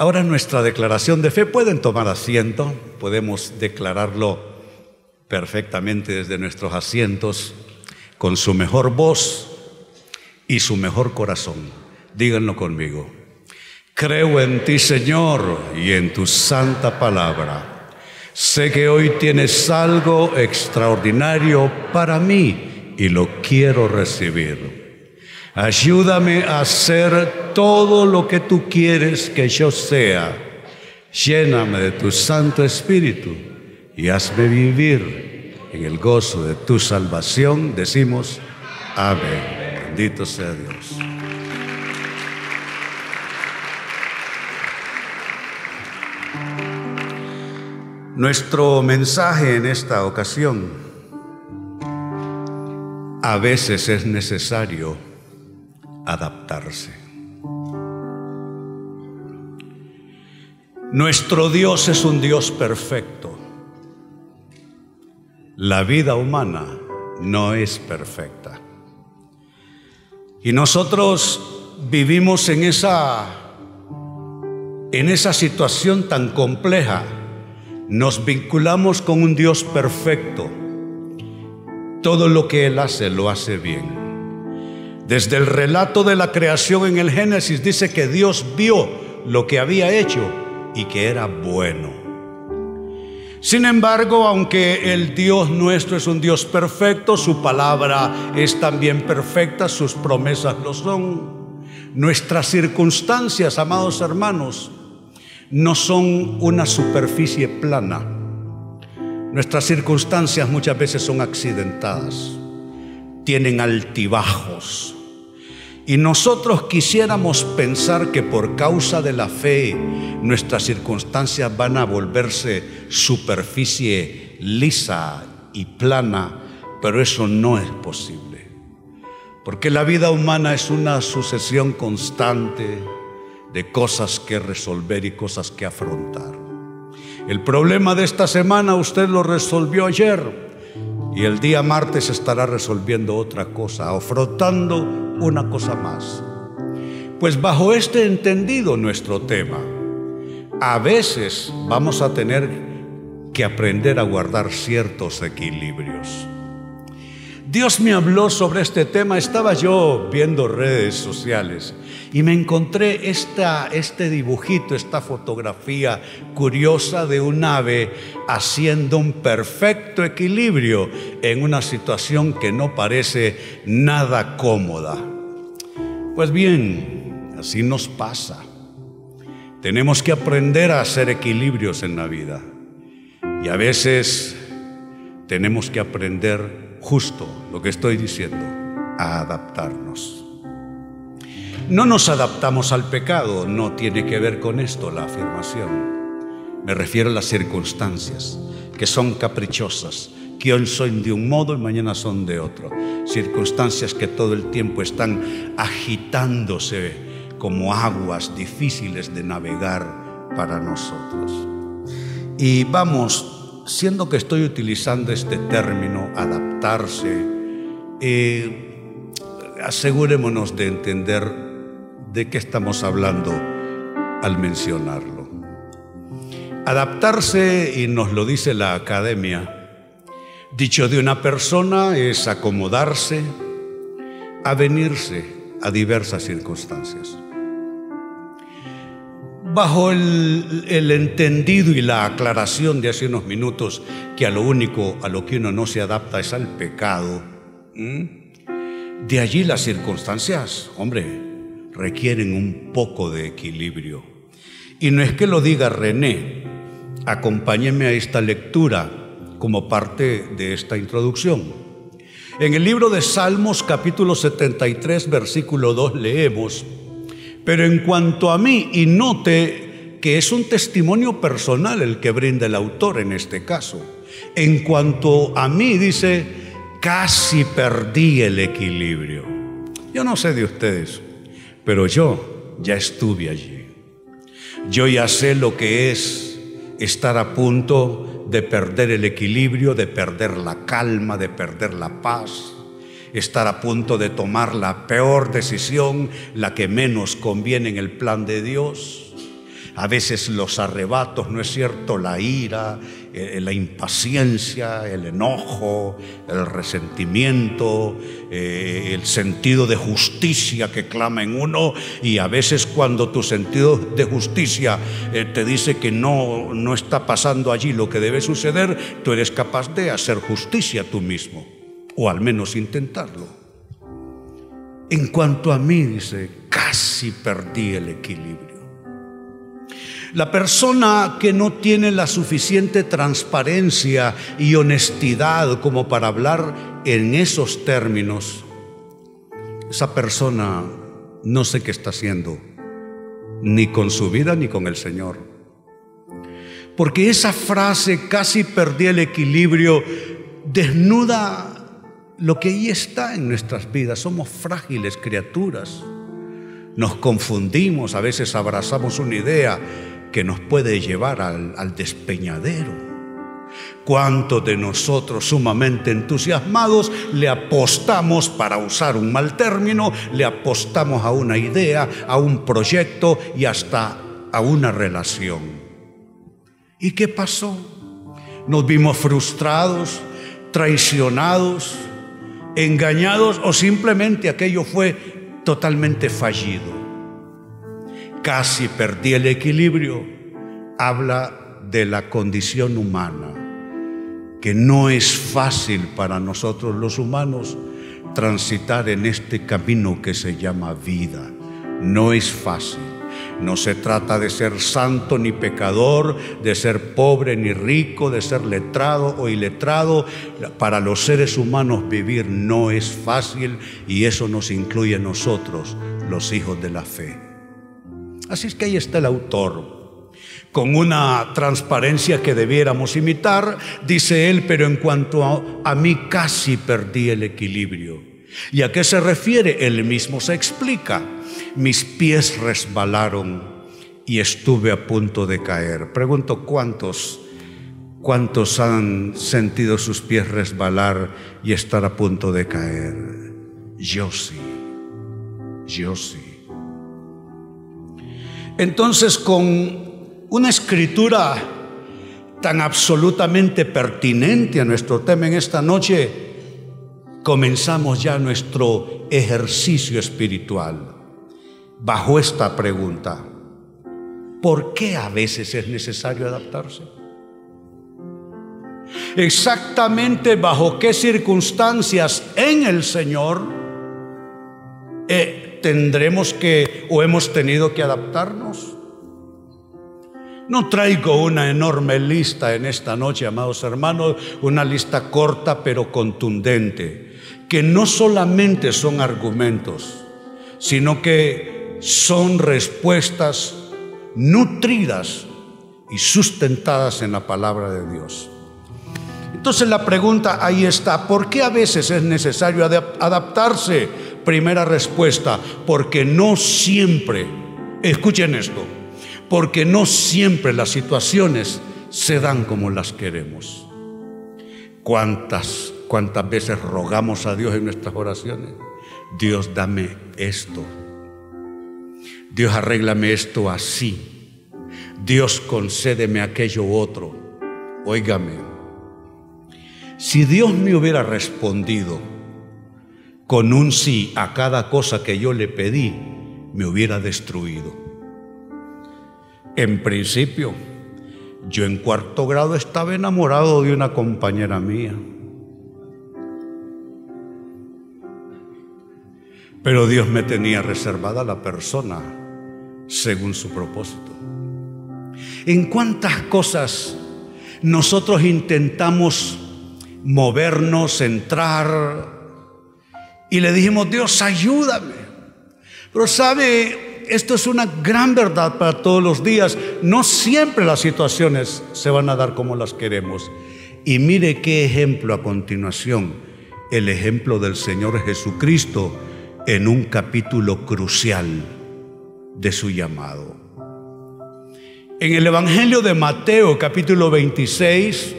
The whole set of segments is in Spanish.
Ahora nuestra declaración de fe, pueden tomar asiento, podemos declararlo perfectamente desde nuestros asientos, con su mejor voz y su mejor corazón. Díganlo conmigo. Creo en ti, Señor, y en tu santa palabra. Sé que hoy tienes algo extraordinario para mí y lo quiero recibir. Ayúdame a hacer todo lo que tú quieres que yo sea. Lléname de tu Santo Espíritu y hazme vivir en el gozo de tu salvación. Decimos, amén. Bendito sea Dios. Nuestro mensaje en esta ocasión, a veces es necesario adaptarse. Nuestro Dios es un Dios perfecto. La vida humana no es perfecta. Y nosotros vivimos en esa en esa situación tan compleja. Nos vinculamos con un Dios perfecto. Todo lo que Él hace lo hace bien. Desde el relato de la creación en el Génesis dice que Dios vio lo que había hecho y que era bueno. Sin embargo, aunque el Dios nuestro es un Dios perfecto, su palabra es también perfecta, sus promesas lo son. Nuestras circunstancias, amados hermanos, no son una superficie plana. Nuestras circunstancias muchas veces son accidentadas, tienen altibajos, y nosotros quisiéramos pensar que por causa de la fe nuestras circunstancias van a volverse superficie lisa y plana, pero eso no es posible. Porque la vida humana es una sucesión constante de cosas que resolver y cosas que afrontar. El problema de esta semana usted lo resolvió ayer y el día martes estará resolviendo otra cosa, afrontando una cosa más. Pues bajo este entendido nuestro tema, a veces vamos a tener que aprender a guardar ciertos equilibrios. Dios me habló sobre este tema, estaba yo viendo redes sociales y me encontré esta, este dibujito, esta fotografía curiosa de un ave haciendo un perfecto equilibrio en una situación que no parece nada cómoda. Pues bien, así nos pasa. Tenemos que aprender a hacer equilibrios en la vida y a veces tenemos que aprender justo lo que estoy diciendo, a adaptarnos. No nos adaptamos al pecado, no tiene que ver con esto la afirmación. Me refiero a las circunstancias, que son caprichosas, que hoy son de un modo y mañana son de otro. Circunstancias que todo el tiempo están agitándose como aguas difíciles de navegar para nosotros. Y vamos siendo que estoy utilizando este término, adaptarse, eh, asegurémonos de entender de qué estamos hablando al mencionarlo. Adaptarse, y nos lo dice la academia, dicho de una persona es acomodarse, avenirse a diversas circunstancias bajo el, entendido y la aclaración de hace unos minutos que a lo único a lo que uno no se adapta es al pecado, de allí las circunstancias, hombre, requieren un poco de equilibrio. Y no es que lo diga René, acompáñenme a esta lectura como parte de esta introducción. En el libro de Salmos capítulo 73 versículo 2 leemos, pero en cuanto a mí, y note que es un testimonio personal el que brinda el autor en este caso, en cuanto a mí dice, casi perdí el equilibrio. Yo no sé de ustedes, pero yo ya estuve allí. Yo ya sé lo que es estar a punto de perder el equilibrio, de perder la calma, de perder la paz estar a punto de tomar la peor decisión, la que menos conviene en el plan de Dios. a veces los arrebatos, ¿no es cierto? La ira, eh, la impaciencia, el enojo, el resentimiento, eh, el sentido de justicia que clama en uno y a veces cuando tu sentido de justicia eh, te dice que no, no está pasando allí lo que debe suceder, tú eres capaz de hacer justicia tú mismo o al menos intentarlo. En cuanto a mí, dice, casi perdí el equilibrio. La persona que no tiene la suficiente transparencia y honestidad como para hablar en esos términos, esa persona no sé qué está haciendo, ni con su vida ni con el Señor. Porque esa frase casi perdí el equilibrio, desnuda lo que ahí está en nuestras vidas. Somos frágiles criaturas. Nos confundimos, a veces abrazamos una idea que nos puede llevar al, despeñadero. ¿Cuántos de nosotros sumamente entusiasmados le apostamos, para usar un mal término, le apostamos a una idea, a un proyecto y hasta a una relación? ¿Y qué pasó? Nos vimos frustrados, traicionados, engañados o simplemente aquello fue totalmente fallido casi perdí el equilibrio, habla de la condición humana, que no es fácil para nosotros los humanos transitar en este camino que se llama vida. No es fácil. No se trata de ser santo ni pecador, de ser pobre ni rico, de ser letrado o iletrado. Para los seres humanos vivir no es fácil y eso nos incluye a nosotros, los hijos de la fe. Así es que ahí está el autor. Con una transparencia que debiéramos imitar, dice él, pero en cuanto a, mí casi perdí el equilibrio. ¿Y a qué se refiere? Él mismo se explica. Mis pies resbalaron y estuve a punto de caer. Pregunto cuántos, cuántos han sentido sus pies resbalar y estar a punto de caer. Yo sí, yo sí. Entonces, con una escritura tan absolutamente pertinente a nuestro tema en esta noche, comenzamos ya nuestro ejercicio espiritual bajo esta pregunta. ¿Por qué a veces es necesario adaptarse? Exactamente bajo qué circunstancias en el Señor eh, tendremos que o hemos tenido que adaptarnos. No traigo una enorme lista en esta noche, amados hermanos, una lista corta pero contundente, que no solamente son argumentos, sino que son respuestas nutridas y sustentadas en la palabra de Dios. Entonces la pregunta ahí está, ¿por qué a veces es necesario adaptarse? Primera respuesta, porque no siempre, escuchen esto, porque no siempre las situaciones se dan como las queremos. ¿Cuántas, cuántas veces rogamos a Dios en nuestras oraciones? Dios, dame esto. Dios, arréglame esto así. Dios, concédeme aquello otro. Óigame, si Dios me hubiera respondido, con un sí a cada cosa que yo le pedí, me hubiera destruido. En principio, yo en cuarto grado estaba enamorado de una compañera mía. Pero Dios me tenía reservada la persona según su propósito. ¿En cuántas cosas nosotros intentamos movernos, entrar, y le dijimos, Dios, ayúdame. Pero sabe, esto es una gran verdad para todos los días. No siempre las situaciones se van a dar como las queremos. Y mire qué ejemplo a continuación, el ejemplo del Señor Jesucristo en un capítulo crucial de su llamado. En el Evangelio de Mateo capítulo 26,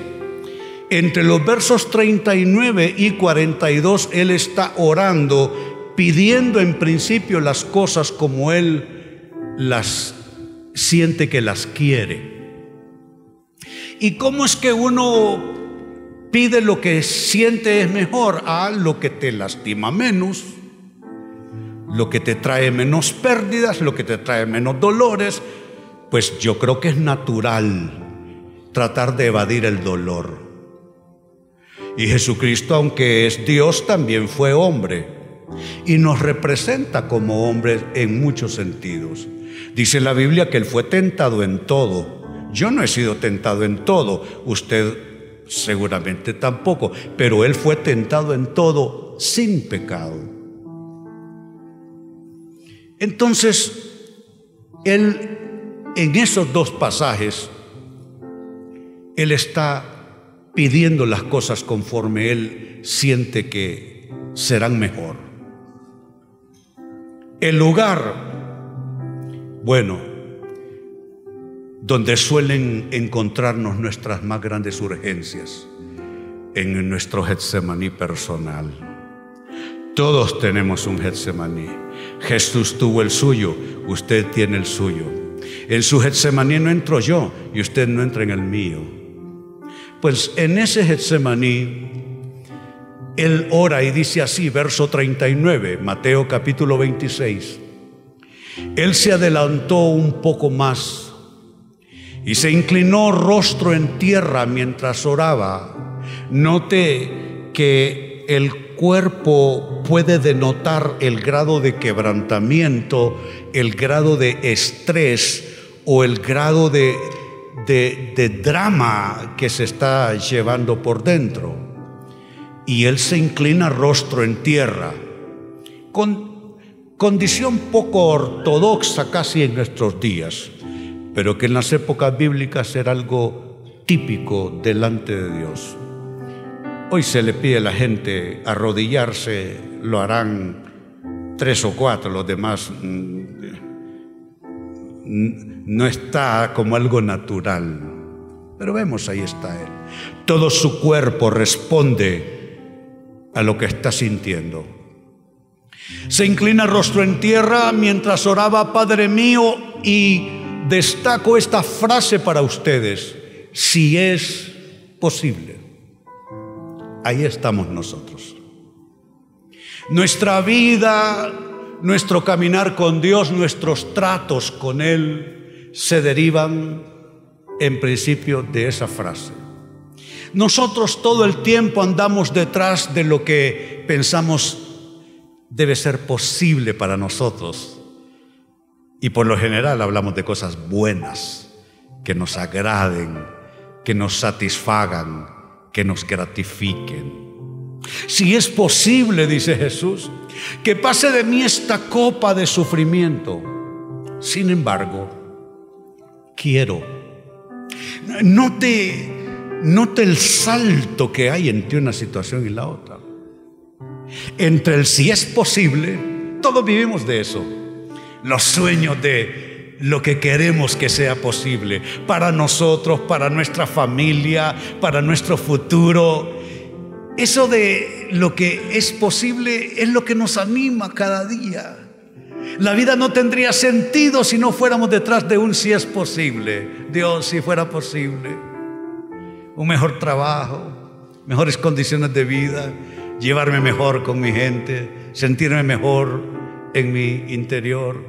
entre los versos 39 y 42, Él está orando, pidiendo en principio las cosas como Él las siente que las quiere. ¿Y cómo es que uno pide lo que siente es mejor a lo que te lastima menos, lo que te trae menos pérdidas, lo que te trae menos dolores? Pues yo creo que es natural tratar de evadir el dolor. Y Jesucristo, aunque es Dios, también fue hombre y nos representa como hombre en muchos sentidos. Dice la Biblia que Él fue tentado en todo. Yo no he sido tentado en todo, usted seguramente tampoco, pero Él fue tentado en todo sin pecado. Entonces, Él en esos dos pasajes, Él está pidiendo las cosas conforme Él siente que serán mejor. El lugar, bueno, donde suelen encontrarnos nuestras más grandes urgencias, en nuestro Getsemaní personal. Todos tenemos un Getsemaní. Jesús tuvo el suyo, usted tiene el suyo. En su Getsemaní no entro yo y usted no entra en el mío. Pues en ese Getsemaní, él ora y dice así, verso 39, Mateo capítulo 26. Él se adelantó un poco más y se inclinó rostro en tierra mientras oraba. Note que el cuerpo puede denotar el grado de quebrantamiento, el grado de estrés o el grado de de, drama que se está llevando por dentro. Y él se inclina rostro en tierra, con condición poco ortodoxa casi en nuestros días, pero que en las épocas bíblicas era algo típico delante de Dios. Hoy se le pide a la gente arrodillarse, lo harán tres o cuatro, los demás mm, no está como algo natural. Pero vemos, ahí está Él. Todo su cuerpo responde a lo que está sintiendo. Se inclina rostro en tierra mientras oraba, Padre mío, y destaco esta frase para ustedes, si es posible. Ahí estamos nosotros. Nuestra vida nuestro caminar con Dios, nuestros tratos con Él, se derivan en principio de esa frase. Nosotros todo el tiempo andamos detrás de lo que pensamos debe ser posible para nosotros. Y por lo general hablamos de cosas buenas, que nos agraden, que nos satisfagan, que nos gratifiquen. Si es posible, dice Jesús, que pase de mí esta copa de sufrimiento. Sin embargo, quiero. Note, note el salto que hay entre una situación y la otra. Entre el si es posible, todos vivimos de eso. Los sueños de lo que queremos que sea posible para nosotros, para nuestra familia, para nuestro futuro eso de lo que es posible es lo que nos anima cada día. La vida no tendría sentido si no fuéramos detrás de un si es posible. Dios, si fuera posible. Un mejor trabajo, mejores condiciones de vida, llevarme mejor con mi gente, sentirme mejor en mi interior.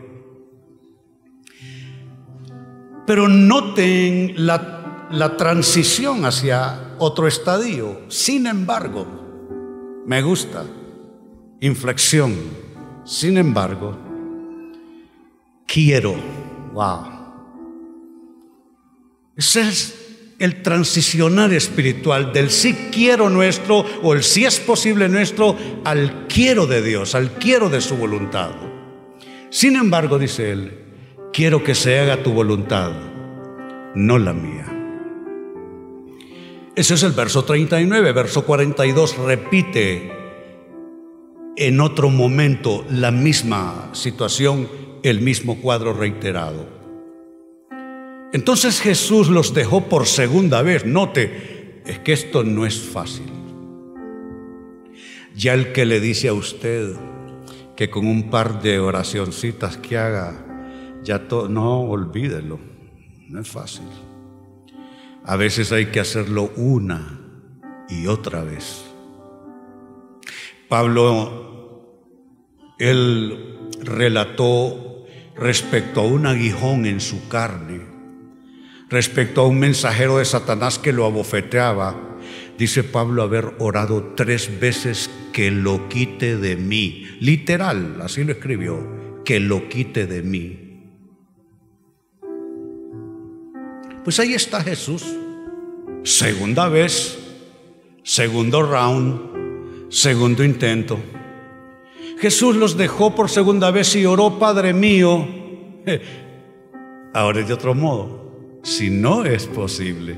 Pero noten la, la transición hacia otro estadio. Sin embargo, me gusta, inflexión. Sin embargo, quiero. Wow. Ese es el transicionar espiritual del sí quiero nuestro o el sí es posible nuestro al quiero de Dios, al quiero de su voluntad. Sin embargo, dice él, quiero que se haga tu voluntad, no la mía. Ese es el verso 39. Verso 42 repite en otro momento la misma situación, el mismo cuadro reiterado. Entonces Jesús los dejó por segunda vez. Note, es que esto no es fácil. Ya el que le dice a usted que con un par de oracioncitas que haga ya todo, no, olvídelo, no es fácil. A veces hay que hacerlo una y otra vez. Pablo, él relató respecto a un aguijón en su carne, respecto a un mensajero de Satanás que lo abofeteaba. Dice Pablo haber orado tres veces que lo quite de mí. Literal, así lo escribió, que lo quite de mí. Pues ahí está Jesús. Segunda vez, segundo round, segundo intento. Jesús los dejó por segunda vez y oró, Padre mío. Ahora es de otro modo, si no es posible.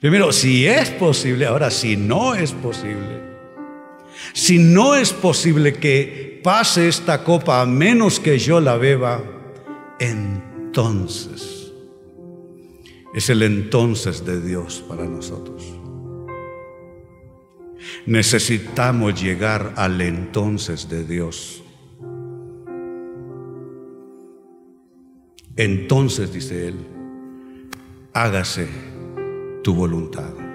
Primero, si es posible, ahora si no es posible. Si no es posible que pase esta copa a menos que yo la beba, entonces es el entonces de Dios para nosotros. Necesitamos llegar al entonces de Dios. Entonces, dice Él, hágase tu voluntad.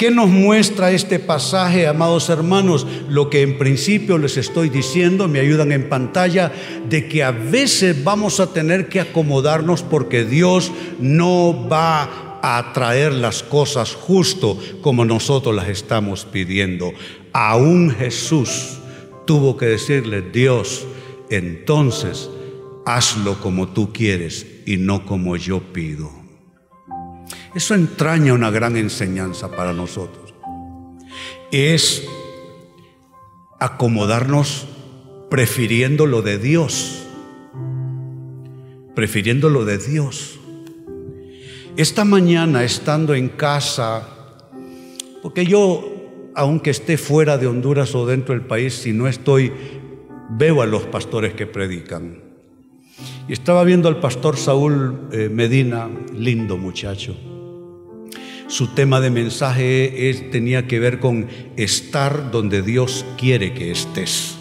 ¿Qué nos muestra este pasaje, amados hermanos? Lo que en principio les estoy diciendo, me ayudan en pantalla, de que a veces vamos a tener que acomodarnos porque Dios no va a traer las cosas justo como nosotros las estamos pidiendo. Aún Jesús tuvo que decirle, Dios, entonces hazlo como tú quieres y no como yo pido. Eso entraña una gran enseñanza para nosotros. Es acomodarnos prefiriendo lo de Dios. Prefiriendo lo de Dios. Esta mañana estando en casa, porque yo, aunque esté fuera de Honduras o dentro del país, si no estoy, veo a los pastores que predican. Y estaba viendo al pastor Saúl eh, Medina, lindo muchacho. Su tema de mensaje es, tenía que ver con estar donde Dios quiere que estés.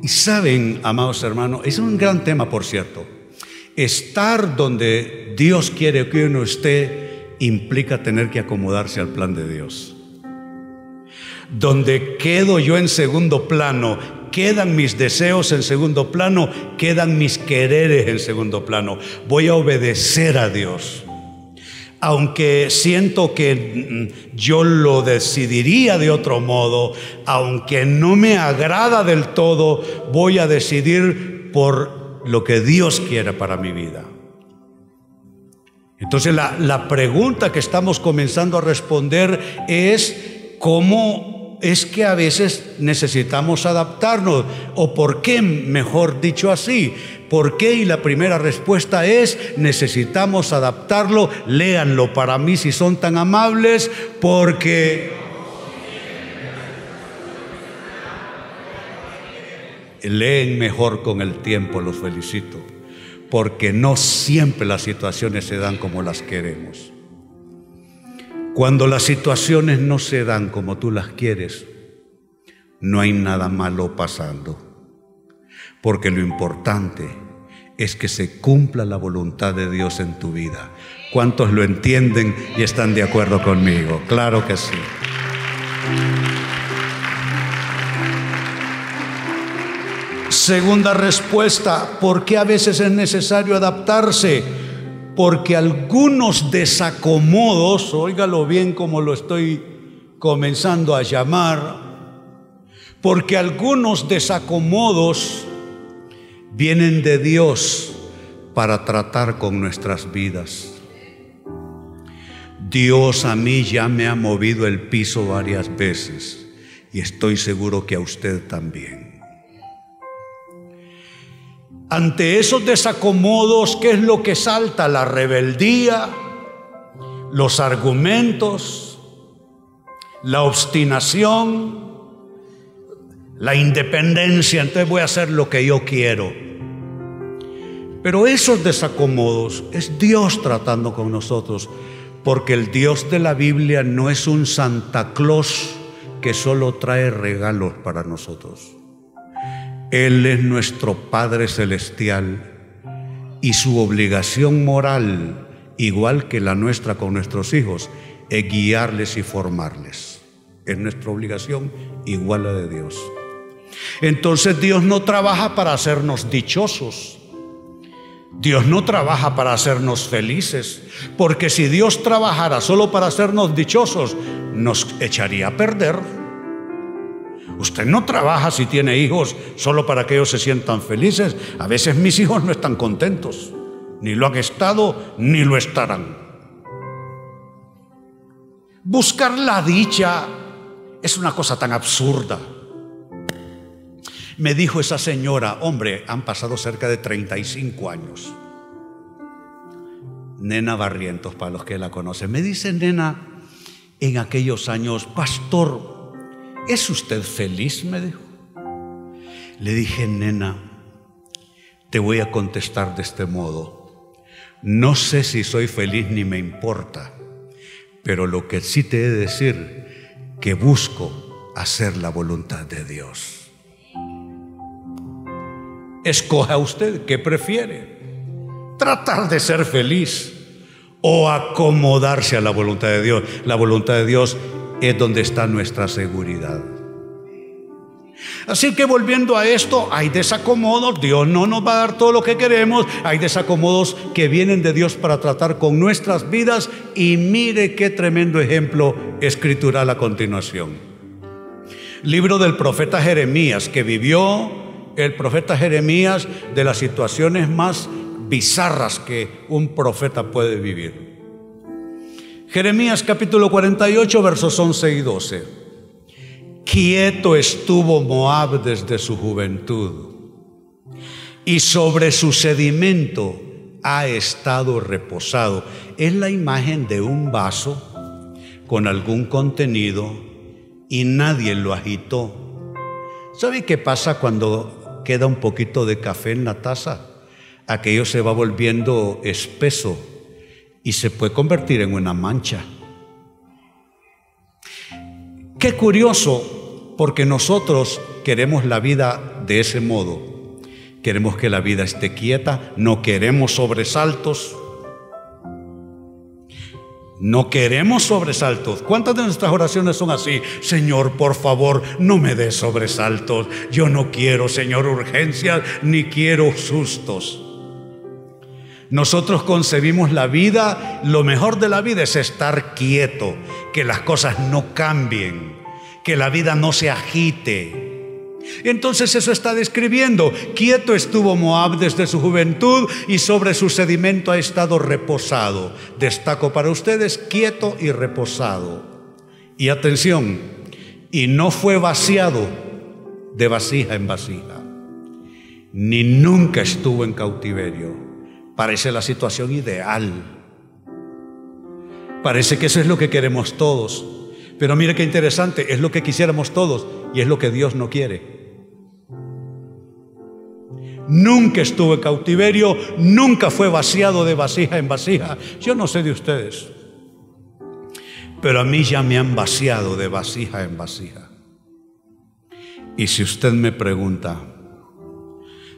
Y saben, amados hermanos, es un gran tema, por cierto. Estar donde Dios quiere que uno esté implica tener que acomodarse al plan de Dios. Donde quedo yo en segundo plano, quedan mis deseos en segundo plano, quedan mis quereres en segundo plano. Voy a obedecer a Dios aunque siento que mm, yo lo decidiría de otro modo, aunque no me agrada del todo, voy a decidir por lo que Dios quiere para mi vida. Entonces la, la pregunta que estamos comenzando a responder es cómo es que a veces necesitamos adaptarnos. ¿O por qué, mejor dicho así? ¿Por qué? Y la primera respuesta es, necesitamos adaptarlo. Léanlo para mí si son tan amables, porque... Leen mejor con el tiempo, los felicito, porque no siempre las situaciones se dan como las queremos. Cuando las situaciones no se dan como tú las quieres, no hay nada malo pasando. Porque lo importante es que se cumpla la voluntad de Dios en tu vida. ¿Cuántos lo entienden y están de acuerdo conmigo? Claro que sí. Segunda respuesta, ¿por qué a veces es necesario adaptarse? Porque algunos desacomodos, óigalo bien como lo estoy comenzando a llamar, porque algunos desacomodos vienen de Dios para tratar con nuestras vidas. Dios a mí ya me ha movido el piso varias veces y estoy seguro que a usted también. Ante esos desacomodos, ¿qué es lo que salta? La rebeldía, los argumentos, la obstinación, la independencia. Entonces voy a hacer lo que yo quiero. Pero esos desacomodos es Dios tratando con nosotros, porque el Dios de la Biblia no es un Santa Claus que solo trae regalos para nosotros. Él es nuestro Padre Celestial y su obligación moral, igual que la nuestra con nuestros hijos, es guiarles y formarles. Es nuestra obligación igual a la de Dios. Entonces Dios no trabaja para hacernos dichosos. Dios no trabaja para hacernos felices, porque si Dios trabajara solo para hacernos dichosos, nos echaría a perder. Usted no trabaja si tiene hijos solo para que ellos se sientan felices. A veces mis hijos no están contentos, ni lo han estado, ni lo estarán. Buscar la dicha es una cosa tan absurda. Me dijo esa señora, hombre, han pasado cerca de 35 años. Nena Barrientos, para los que la conocen. Me dice Nena, en aquellos años, pastor, ¿es usted feliz? Me dijo. Le dije, Nena, te voy a contestar de este modo. No sé si soy feliz ni me importa, pero lo que sí te he de decir, que busco hacer la voluntad de Dios. Escoja usted qué prefiere. Tratar de ser feliz o acomodarse a la voluntad de Dios. La voluntad de Dios es donde está nuestra seguridad. Así que volviendo a esto, hay desacomodos, Dios no nos va a dar todo lo que queremos, hay desacomodos que vienen de Dios para tratar con nuestras vidas y mire qué tremendo ejemplo escritural a continuación. Libro del profeta Jeremías que vivió el profeta Jeremías de las situaciones más bizarras que un profeta puede vivir. Jeremías capítulo 48 versos 11 y 12. Quieto estuvo Moab desde su juventud y sobre su sedimento ha estado reposado. Es la imagen de un vaso con algún contenido y nadie lo agitó. ¿Sabe qué pasa cuando queda un poquito de café en la taza, aquello se va volviendo espeso y se puede convertir en una mancha. Qué curioso, porque nosotros queremos la vida de ese modo. Queremos que la vida esté quieta, no queremos sobresaltos. No queremos sobresaltos. ¿Cuántas de nuestras oraciones son así? Señor, por favor, no me des sobresaltos. Yo no quiero, Señor, urgencias, ni quiero sustos. Nosotros concebimos la vida, lo mejor de la vida es estar quieto, que las cosas no cambien, que la vida no se agite. Entonces eso está describiendo, quieto estuvo Moab desde su juventud y sobre su sedimento ha estado reposado. Destaco para ustedes, quieto y reposado. Y atención, y no fue vaciado de vasija en vasija, ni nunca estuvo en cautiverio. Parece la situación ideal. Parece que eso es lo que queremos todos. Pero mire qué interesante, es lo que quisiéramos todos y es lo que Dios no quiere. Nunca estuvo en cautiverio, nunca fue vaciado de vasija en vasija. Yo no sé de ustedes, pero a mí ya me han vaciado de vasija en vasija. Y si usted me pregunta,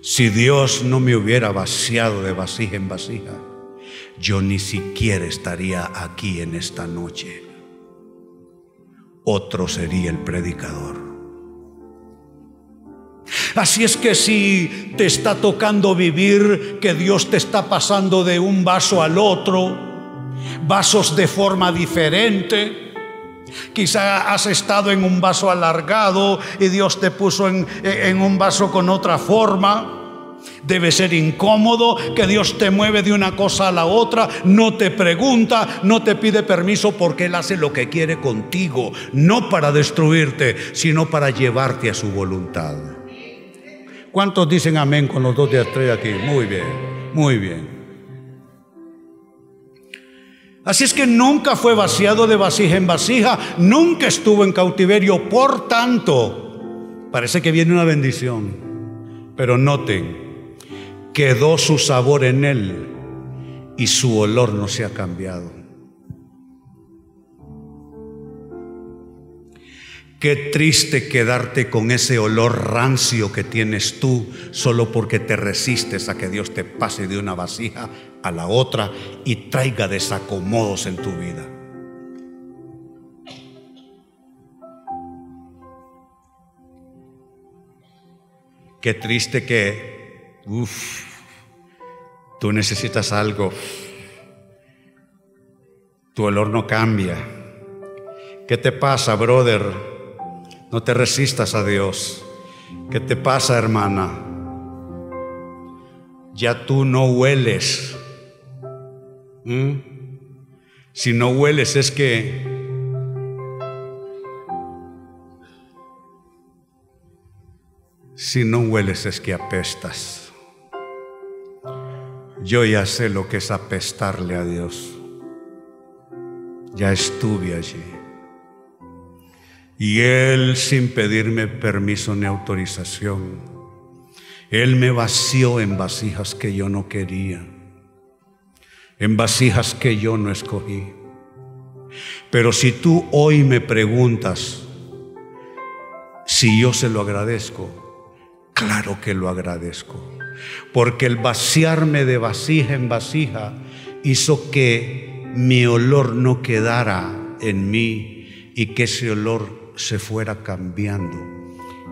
si Dios no me hubiera vaciado de vasija en vasija, yo ni siquiera estaría aquí en esta noche. Otro sería el predicador. Así es que si te está tocando vivir, que Dios te está pasando de un vaso al otro, vasos de forma diferente, quizá has estado en un vaso alargado y Dios te puso en, en un vaso con otra forma. Debe ser incómodo que Dios te mueve de una cosa a la otra, no te pregunta, no te pide permiso porque Él hace lo que quiere contigo, no para destruirte, sino para llevarte a su voluntad. ¿Cuántos dicen amén con los dos de estrella aquí? Muy bien, muy bien. Así es que nunca fue vaciado de vasija en vasija, nunca estuvo en cautiverio. Por tanto, parece que viene una bendición. Pero noten, quedó su sabor en él y su olor no se ha cambiado. Qué triste quedarte con ese olor rancio que tienes tú solo porque te resistes a que Dios te pase de una vasija a la otra y traiga desacomodos en tu vida. Qué triste que, uff, tú necesitas algo, tu olor no cambia. ¿Qué te pasa, brother? No te resistas a Dios. ¿Qué te pasa, hermana? Ya tú no hueles. ¿Mm? Si no hueles es que Si no hueles es que apestas. Yo ya sé lo que es apestarle a Dios. Ya estuve allí. Y Él, sin pedirme permiso ni autorización, Él me vació en vasijas que yo no quería, en vasijas que yo no escogí. Pero si tú hoy me preguntas si yo se lo agradezco, claro que lo agradezco. Porque el vaciarme de vasija en vasija hizo que mi olor no quedara en mí y que ese olor se fuera cambiando.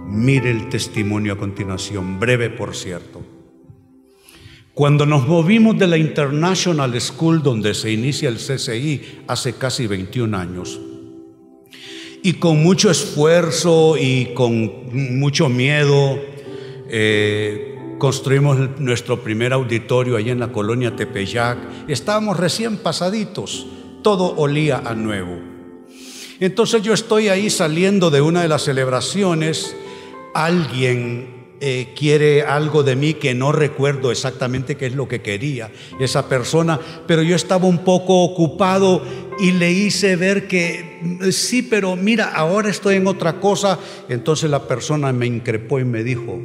Mire el testimonio a continuación, breve por cierto. Cuando nos movimos de la International School, donde se inicia el CCI hace casi 21 años, y con mucho esfuerzo y con mucho miedo, eh, construimos nuestro primer auditorio allí en la colonia Tepeyac. Estábamos recién pasaditos, todo olía a nuevo. Entonces yo estoy ahí saliendo de una de las celebraciones, alguien eh, quiere algo de mí que no recuerdo exactamente qué es lo que quería esa persona, pero yo estaba un poco ocupado y le hice ver que mm, sí, pero mira, ahora estoy en otra cosa. Entonces la persona me increpó y me dijo,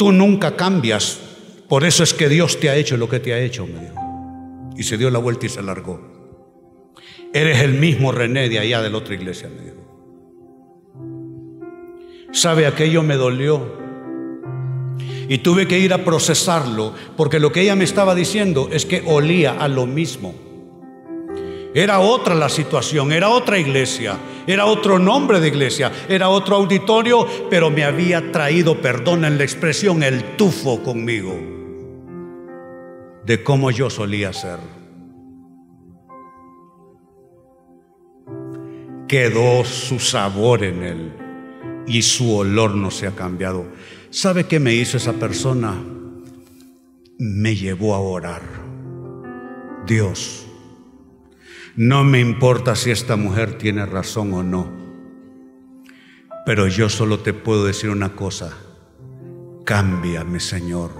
tú nunca cambias, por eso es que Dios te ha hecho lo que te ha hecho, me dijo. Y se dio la vuelta y se largó. Eres el mismo René de allá de la otra iglesia, me dijo. Sabe, aquello me dolió. Y tuve que ir a procesarlo, porque lo que ella me estaba diciendo es que olía a lo mismo. Era otra la situación, era otra iglesia, era otro nombre de iglesia, era otro auditorio, pero me había traído, en la expresión, el tufo conmigo de cómo yo solía ser. quedó su sabor en él y su olor no se ha cambiado. ¿Sabe qué me hizo esa persona? Me llevó a orar. Dios, no me importa si esta mujer tiene razón o no, pero yo solo te puedo decir una cosa, cámbiame Señor,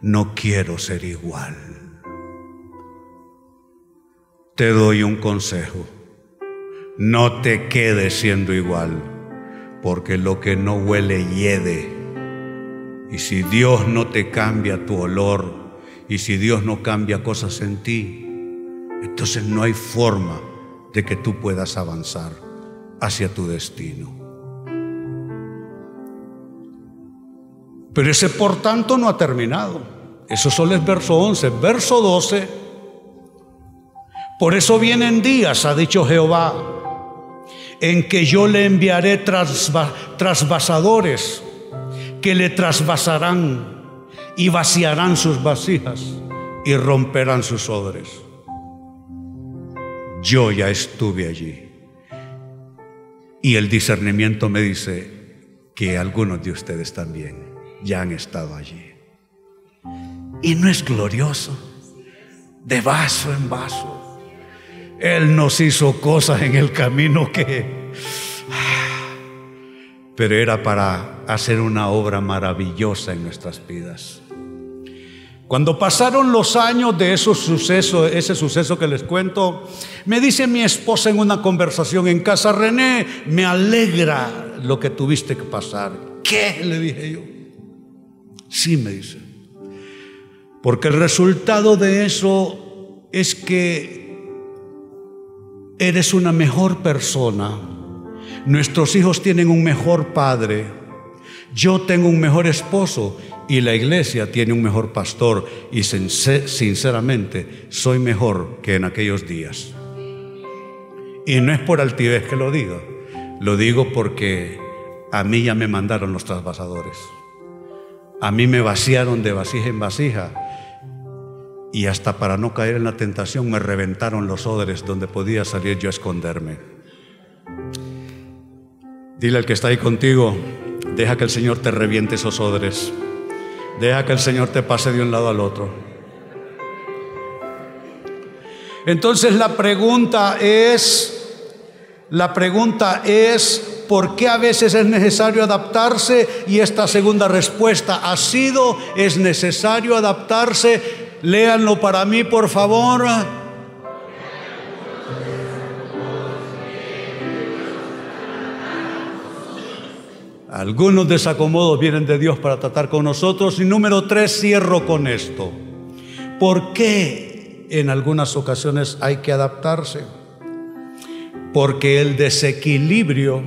no quiero ser igual. Te doy un consejo no te quedes siendo igual, porque lo que no huele hiede. Y si Dios no te cambia tu olor, y si Dios no cambia cosas en ti, entonces no hay forma de que tú puedas avanzar hacia tu destino. Pero ese por tanto no ha terminado. Eso solo es verso 11. Verso 12. Por eso vienen días, ha dicho Jehová, en que yo le enviaré trasvasadores que le trasvasarán y vaciarán sus vasijas y romperán sus odres. Yo ya estuve allí. Y el discernimiento me dice que algunos de ustedes también ya han estado allí. Y no es glorioso, de vaso en vaso él nos hizo cosas en el camino que... Pero era para hacer una obra maravillosa en nuestras vidas. Cuando pasaron los años de esos sucesos, ese suceso que les cuento, me dice mi esposa en una conversación en casa, René, me alegra lo que tuviste que pasar. ¿Qué? Le dije yo. Sí, me dice. Porque el resultado de eso es que eres una mejor persona. Nuestros hijos tienen un mejor padre. Yo tengo un mejor esposo y la iglesia tiene un mejor pastor y sinceramente soy mejor que en aquellos días. Y no es por altivez que lo digo, lo digo porque a mí ya me mandaron los trasvasadores. A mí me vaciaron de vasija en vasija y hasta para no caer en la tentación me reventaron los odres donde podía salir yo a esconderme. Dile al que está ahí contigo, deja que el Señor te reviente esos odres. Deja que el Señor te pase de un lado al otro. Entonces la pregunta es, la pregunta es, ¿por qué a veces es necesario adaptarse? Y esta segunda respuesta ha sido, es necesario adaptarse. Léanlo para mí, por favor. Algunos desacomodos vienen de Dios para tratar con nosotros. Y número tres, cierro con esto. ¿Por qué en algunas ocasiones hay que adaptarse? Porque el desequilibrio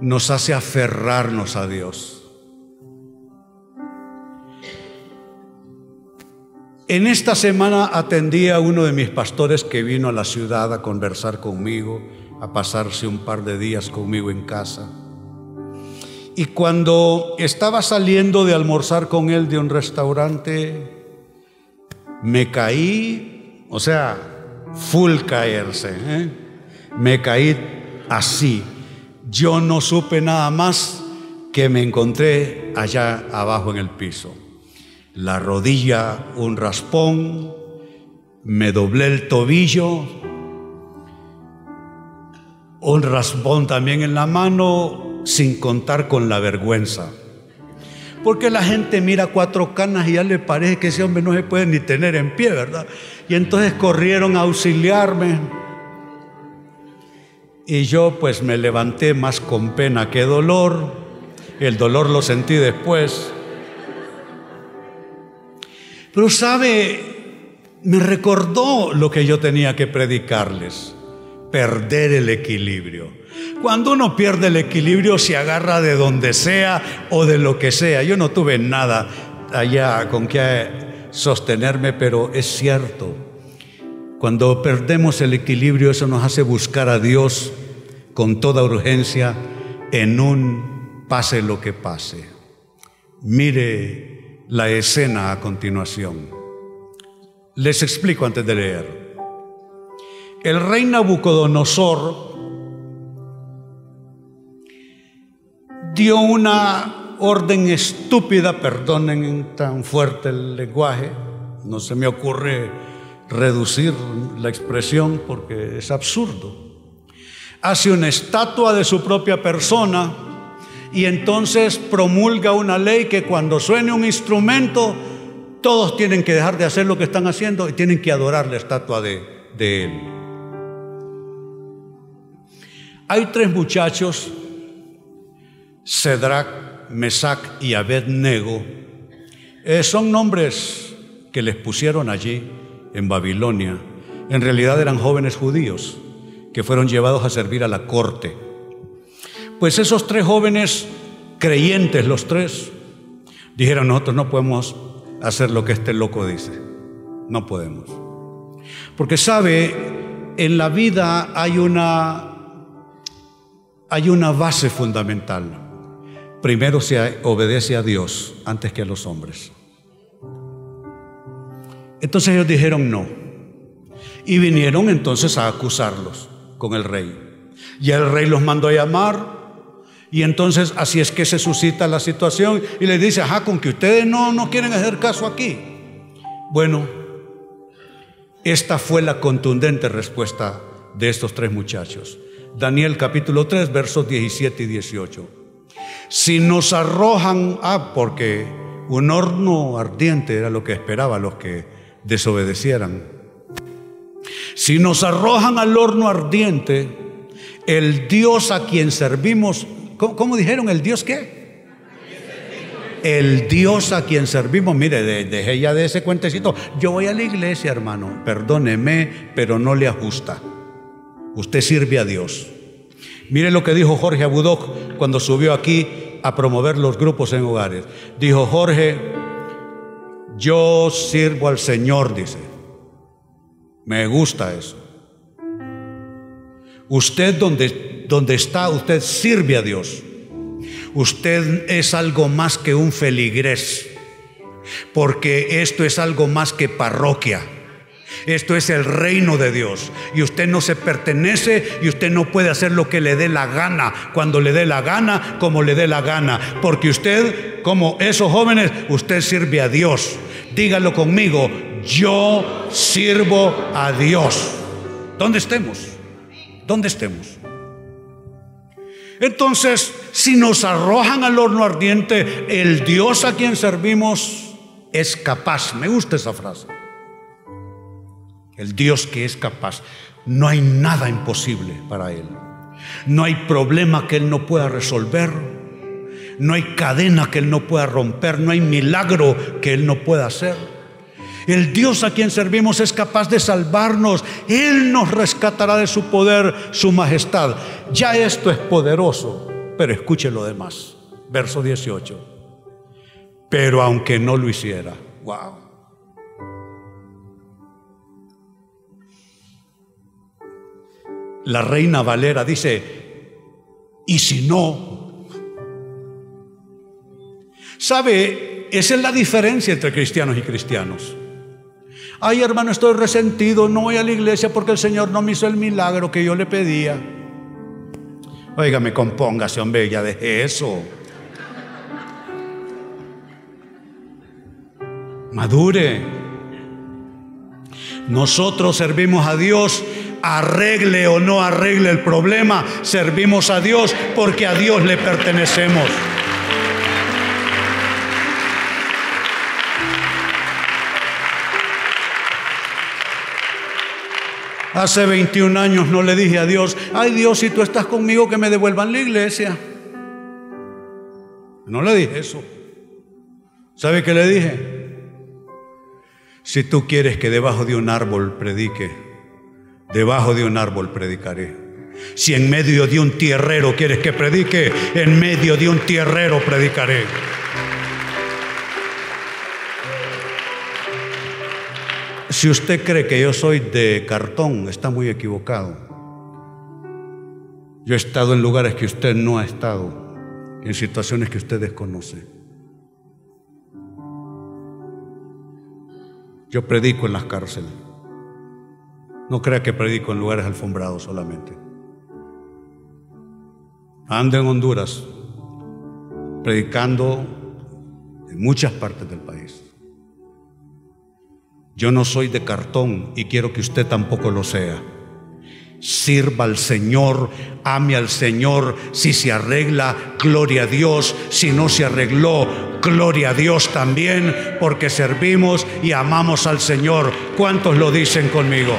nos hace aferrarnos a Dios. En esta semana atendí a uno de mis pastores que vino a la ciudad a conversar conmigo a pasarse un par de días conmigo en casa. Y cuando estaba saliendo de almorzar con él de un restaurante, me caí, o sea, full caerse, ¿eh? me caí así. Yo no supe nada más que me encontré allá abajo en el piso. La rodilla, un raspón, me doblé el tobillo, un raspón también en la mano sin contar con la vergüenza. Porque la gente mira cuatro canas y ya le parece que ese hombre no se puede ni tener en pie, ¿verdad? Y entonces corrieron a auxiliarme. Y yo pues me levanté más con pena que dolor. El dolor lo sentí después. Pero sabe, me recordó lo que yo tenía que predicarles perder el equilibrio. Cuando uno pierde el equilibrio se agarra de donde sea o de lo que sea. Yo no tuve nada allá con que sostenerme, pero es cierto. Cuando perdemos el equilibrio eso nos hace buscar a Dios con toda urgencia en un pase lo que pase. Mire la escena a continuación. Les explico antes de leer. El rey Nabucodonosor dio una orden estúpida, perdonen tan fuerte el lenguaje, no se me ocurre reducir la expresión porque es absurdo. Hace una estatua de su propia persona y entonces promulga una ley que cuando suene un instrumento, todos tienen que dejar de hacer lo que están haciendo y tienen que adorar la estatua de, de él. Hay tres muchachos, Cedrac, Mesac y Abednego. Eh, son nombres que les pusieron allí en Babilonia. En realidad eran jóvenes judíos que fueron llevados a servir a la corte. Pues esos tres jóvenes creyentes, los tres, dijeron, nosotros no podemos hacer lo que este loco dice. No podemos. Porque sabe, en la vida hay una hay una base fundamental. Primero se obedece a Dios antes que a los hombres. Entonces ellos dijeron no. Y vinieron entonces a acusarlos con el rey. Y el rey los mandó a llamar. Y entonces así es que se suscita la situación y le dice, ajá, con que ustedes no, no quieren hacer caso aquí. Bueno, esta fue la contundente respuesta de estos tres muchachos. Daniel capítulo 3, versos 17 y 18. Si nos arrojan, ah, porque un horno ardiente era lo que esperaba los que desobedecieran. Si nos arrojan al horno ardiente, el Dios a quien servimos, ¿cómo, dijeron? ¿El Dios qué? el Dios a quien servimos, mire, dejé ya de ese cuentecito, yo voy a la iglesia, hermano, perdóneme, pero no le ajusta. Usted sirve a Dios. Mire lo que dijo Jorge Abudoc cuando subió aquí a promover los grupos en hogares. Dijo Jorge, yo sirvo al Señor, dice. Me gusta eso. Usted donde, donde está, usted sirve a Dios. Usted es algo más que un feligrés, porque esto es algo más que parroquia. Esto es el reino de Dios. Y usted no se pertenece y usted no puede hacer lo que le dé la gana, cuando le dé la gana, como le dé la gana. Porque usted, como esos jóvenes, usted sirve a Dios. Dígalo conmigo, yo sirvo a Dios. ¿Dónde estemos? ¿Dónde estemos? Entonces, si nos arrojan al horno ardiente, el Dios a quien servimos es capaz. Me gusta esa frase. El Dios que es capaz. No hay nada imposible para Él. No hay problema que Él no pueda resolver. No hay cadena que Él no pueda romper. No hay milagro que Él no pueda hacer. El Dios a quien servimos es capaz de salvarnos. Él nos rescatará de su poder, su majestad. Ya esto es poderoso, pero escuche lo demás. Verso 18. Pero aunque no lo hiciera, wow. La reina Valera dice, ¿y si no? ¿Sabe? Esa es la diferencia entre cristianos y cristianos. Ay, hermano, estoy resentido, no voy a la iglesia porque el Señor no me hizo el milagro que yo le pedía. Óigame, compóngase, hombre, ya deje eso. Madure. Nosotros servimos a Dios, arregle o no arregle el problema, servimos a Dios porque a Dios le pertenecemos. Hace 21 años no le dije a Dios, ay Dios, si tú estás conmigo, que me devuelvan la iglesia. No le dije eso. ¿Sabe qué le dije? Si tú quieres que debajo de un árbol predique, debajo de un árbol predicaré. Si en medio de un tierrero quieres que predique, en medio de un tierrero predicaré. Si usted cree que yo soy de cartón, está muy equivocado. Yo he estado en lugares que usted no ha estado, en situaciones que usted desconoce. Yo predico en las cárceles. No crea que predico en lugares alfombrados solamente. Ando en Honduras predicando en muchas partes del país. Yo no soy de cartón y quiero que usted tampoco lo sea. Sirva al Señor, ame al Señor. Si se arregla, gloria a Dios. Si no se arregló, gloria a Dios también, porque servimos y amamos al Señor. ¿Cuántos lo dicen conmigo?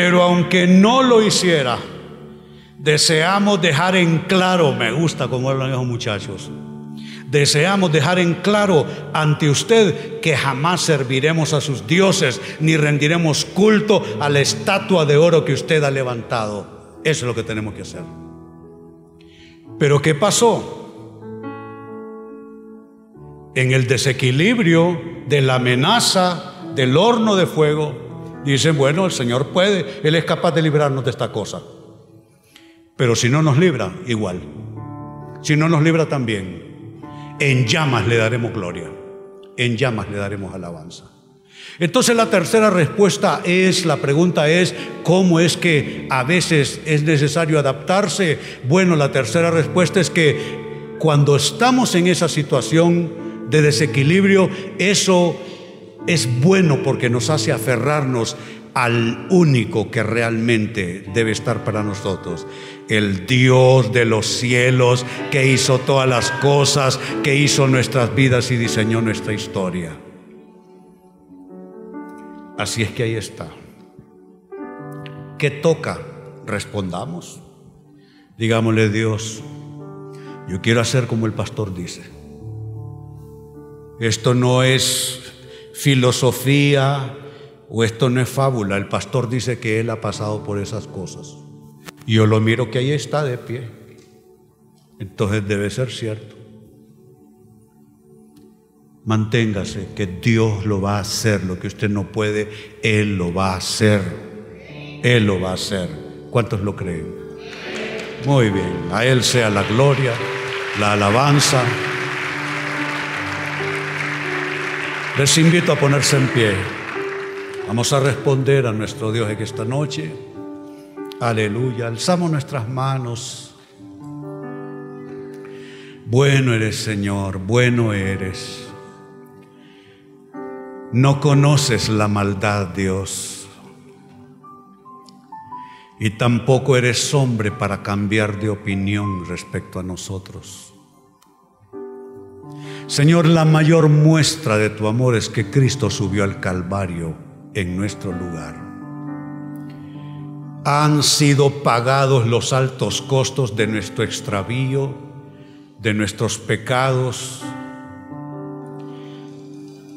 Pero aunque no lo hiciera, Deseamos dejar en claro, me gusta como hablan esos muchachos, deseamos dejar en claro ante usted que jamás serviremos a sus dioses ni rendiremos culto a la estatua de oro que usted ha levantado. Eso es lo que tenemos que hacer. Pero ¿qué pasó? En el desequilibrio de la amenaza del horno de fuego, dicen, bueno, el Señor puede, Él es capaz de librarnos de esta cosa. Pero si no nos libra, igual. Si no nos libra también, en llamas le daremos gloria. En llamas le daremos alabanza. Entonces la tercera respuesta es, la pregunta es, ¿cómo es que a veces es necesario adaptarse? Bueno, la tercera respuesta es que cuando estamos en esa situación de desequilibrio, eso es bueno porque nos hace aferrarnos al único que realmente debe estar para nosotros, el Dios de los cielos que hizo todas las cosas, que hizo nuestras vidas y diseñó nuestra historia. Así es que ahí está. ¿Qué toca? respondamos. Digámosle, Dios, yo quiero hacer como el pastor dice. Esto no es filosofía o esto no es fábula. El pastor dice que él ha pasado por esas cosas. Yo lo miro que ahí está de pie. Entonces debe ser cierto. Manténgase, que Dios lo va a hacer. Lo que usted no puede, Él lo va a hacer. Él lo va a hacer. ¿Cuántos lo creen? Muy bien. A Él sea la gloria, la alabanza. Les invito a ponerse en pie. Vamos a responder a nuestro Dios en esta noche. Aleluya. Alzamos nuestras manos. Bueno eres, Señor, bueno eres. No conoces la maldad, Dios. Y tampoco eres hombre para cambiar de opinión respecto a nosotros. Señor, la mayor muestra de tu amor es que Cristo subió al Calvario en nuestro lugar. Han sido pagados los altos costos de nuestro extravío, de nuestros pecados,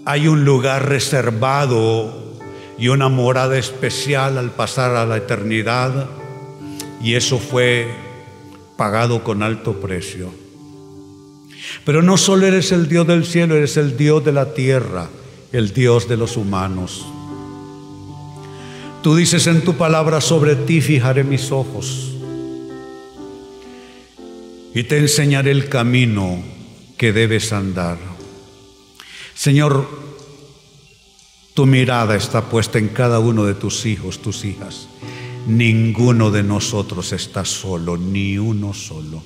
hay un lugar reservado y una morada especial al pasar a la eternidad y eso fue pagado con alto precio. Pero no solo eres el Dios del cielo, eres el Dios de la tierra, el Dios de los humanos. Tú dices en tu palabra, sobre ti fijaré mis ojos y te enseñaré el camino que debes andar. Señor, tu mirada está puesta en cada uno de tus hijos, tus hijas. Ninguno de nosotros está solo, ni uno solo.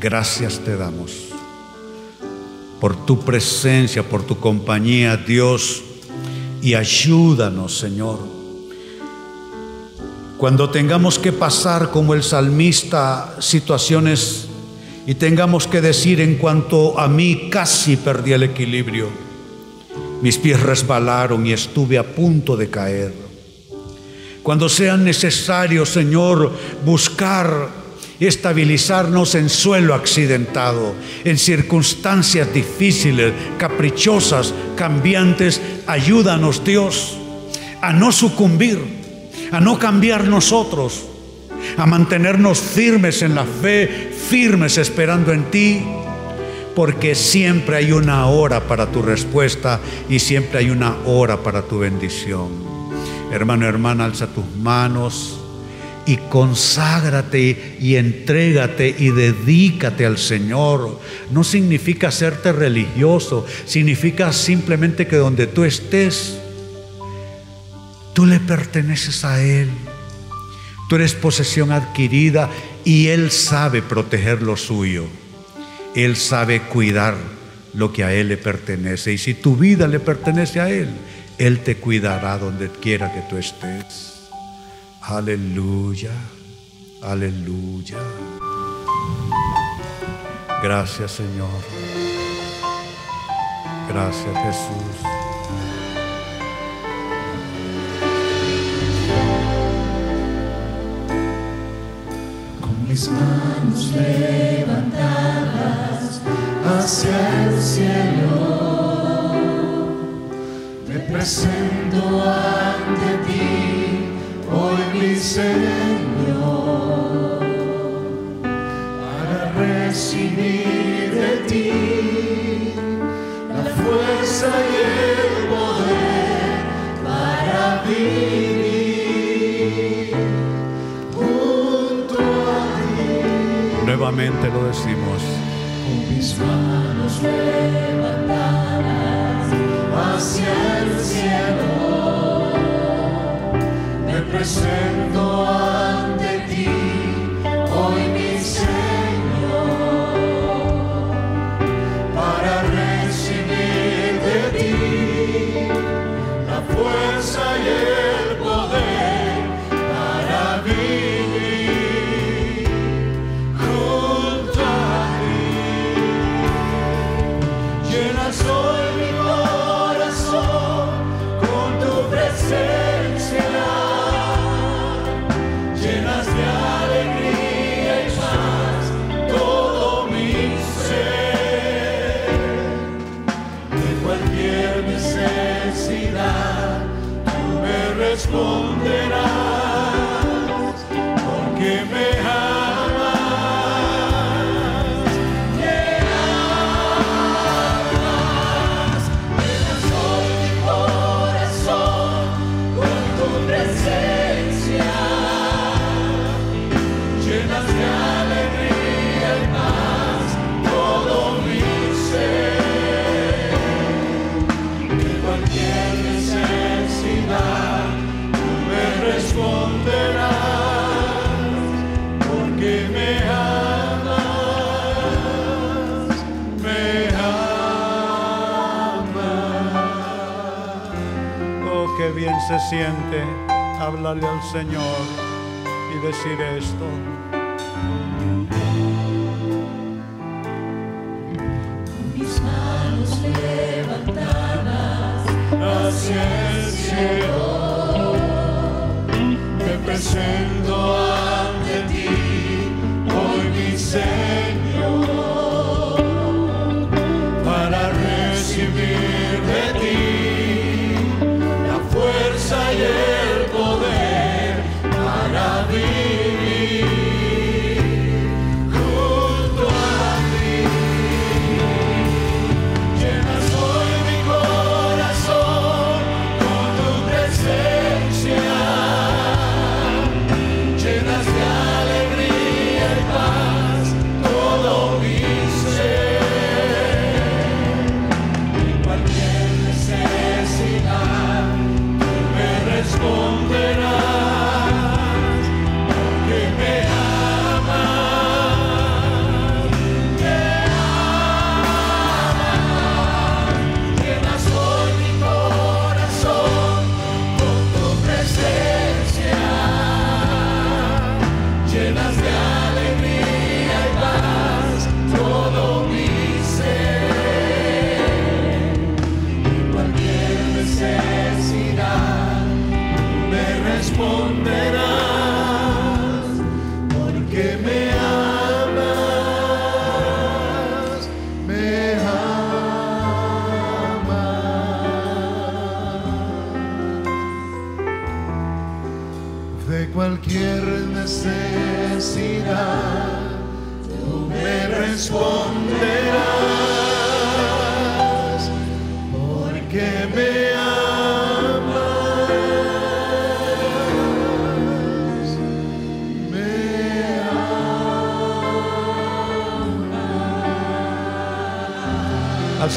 Gracias te damos por tu presencia, por tu compañía, Dios, y ayúdanos, Señor. Cuando tengamos que pasar como el salmista situaciones y tengamos que decir en cuanto a mí casi perdí el equilibrio. Mis pies resbalaron y estuve a punto de caer. Cuando sea necesario, Señor, buscar estabilizarnos en suelo accidentado, en circunstancias difíciles, caprichosas, cambiantes, ayúdanos, Dios, a no sucumbir, a no cambiar nosotros, a mantenernos firmes en la fe, firmes esperando en ti, porque siempre hay una hora para tu respuesta y siempre hay una hora para tu bendición. Hermano, hermana, alza tus manos y conságrate y entrégate y dedícate al Señor. No significa hacerte religioso, significa simplemente que donde tú estés, tú le perteneces a Él. Tú eres posesión adquirida y Él sabe proteger lo suyo. Él sabe cuidar lo que a Él le pertenece. Y si tu vida le pertenece a Él, Él te cuidará donde quiera que tú estés. Aleluya, aleluya. Gracias Señor. Gracias Jesús. mis manos levantadas hacia el cielo, me presento ante ti, hoy mi Señor, para recibir de ti la fuerza y el poder para vivir. nuevamente lo decimos. Con mis manos levantadas hacia el cielo, presento ante ti, hoy mi Señor, para recibir de ti la fuerza y responderá. Se siente hablarle al Señor y decir esto. mis manos levantadas hacia el cielo. Me presento ante ti, hoy mi Señor, fuerza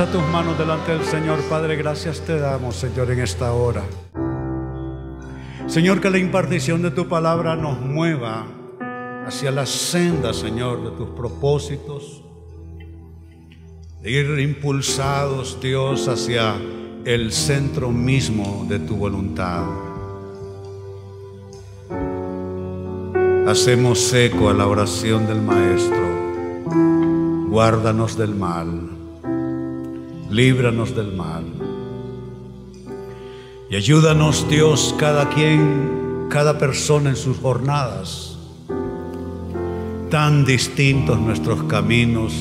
Tus manos delante del Señor. Padre, gracias te damos, Señor, en esta hora. Señor, que la impartición de tu palabra nos mueva hacia la senda, Señor, de tus propósitos. De ir impulsados, Dios, hacia el centro mismo de tu voluntad. Hacemos eco a la oración del Maestro. Guárdanos del mal líbranos del mal. Y ayúdanos, Dios, cada quien, cada persona en sus jornadas. Tan distintos nuestros caminos,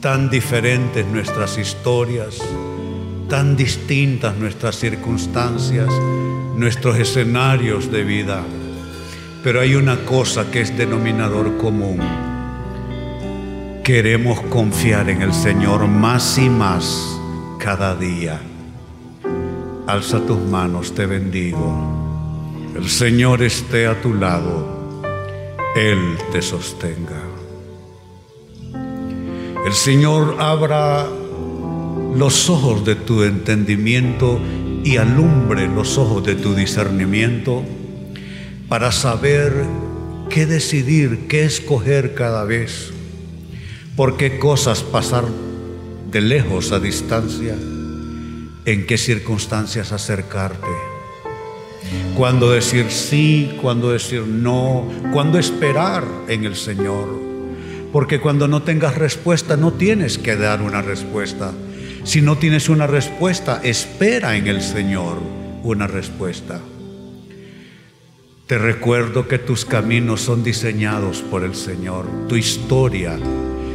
tan diferentes nuestras historias, tan distintas nuestras circunstancias, nuestros escenarios de vida. Pero hay una cosa que es denominador común Queremos confiar en el Señor más y más cada día. Alza tus manos, te bendigo. El Señor esté a tu lado. Él te sostenga. El Señor abra los ojos de tu entendimiento y alumbre los ojos de tu discernimiento para saber qué decidir, qué escoger cada vez por qué cosas pasar de lejos a distancia, en qué circunstancias acercarte, cuándo decir sí, cuándo decir no, cuándo esperar en el Señor. Porque cuando no tengas respuesta, no tienes que dar una respuesta. Si no tienes una respuesta, espera en el Señor una respuesta. Te recuerdo que tus caminos son diseñados por el Señor, tu historia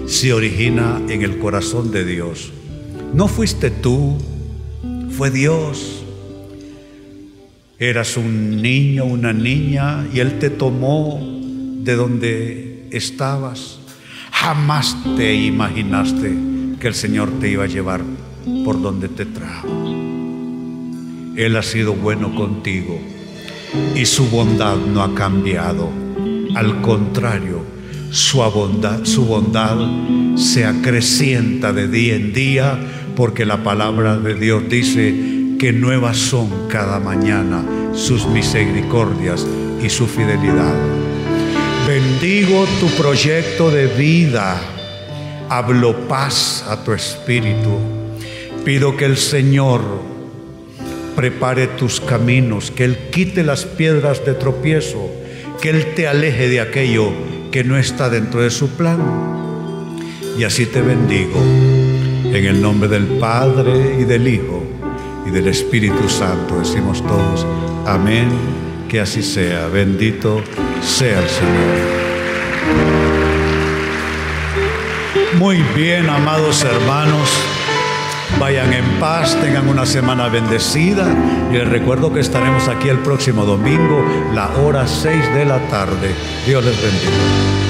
se origina en el corazón de Dios. No fuiste tú, fue Dios. Eras un niño, una niña, y Él te tomó de donde estabas. Jamás te imaginaste que el Señor te iba a llevar por donde te trajo. Él ha sido bueno contigo y su bondad no ha cambiado. Al contrario, su bondad, su bondad se acrecienta de día en día porque la palabra de Dios dice que nuevas son cada mañana sus misericordias y su fidelidad. Bendigo tu proyecto de vida. Hablo paz a tu espíritu. Pido que el Señor prepare tus caminos, que Él quite las piedras de tropiezo, que Él te aleje de aquello que no está dentro de su plan. Y así te bendigo en el nombre del Padre y del Hijo y del Espíritu Santo. Decimos todos, amén, que así sea. Bendito sea el Señor. Muy bien, amados hermanos. Vayan en paz, tengan una semana bendecida y les recuerdo que estaremos aquí el próximo domingo, la hora 6 de la tarde. Dios les bendiga.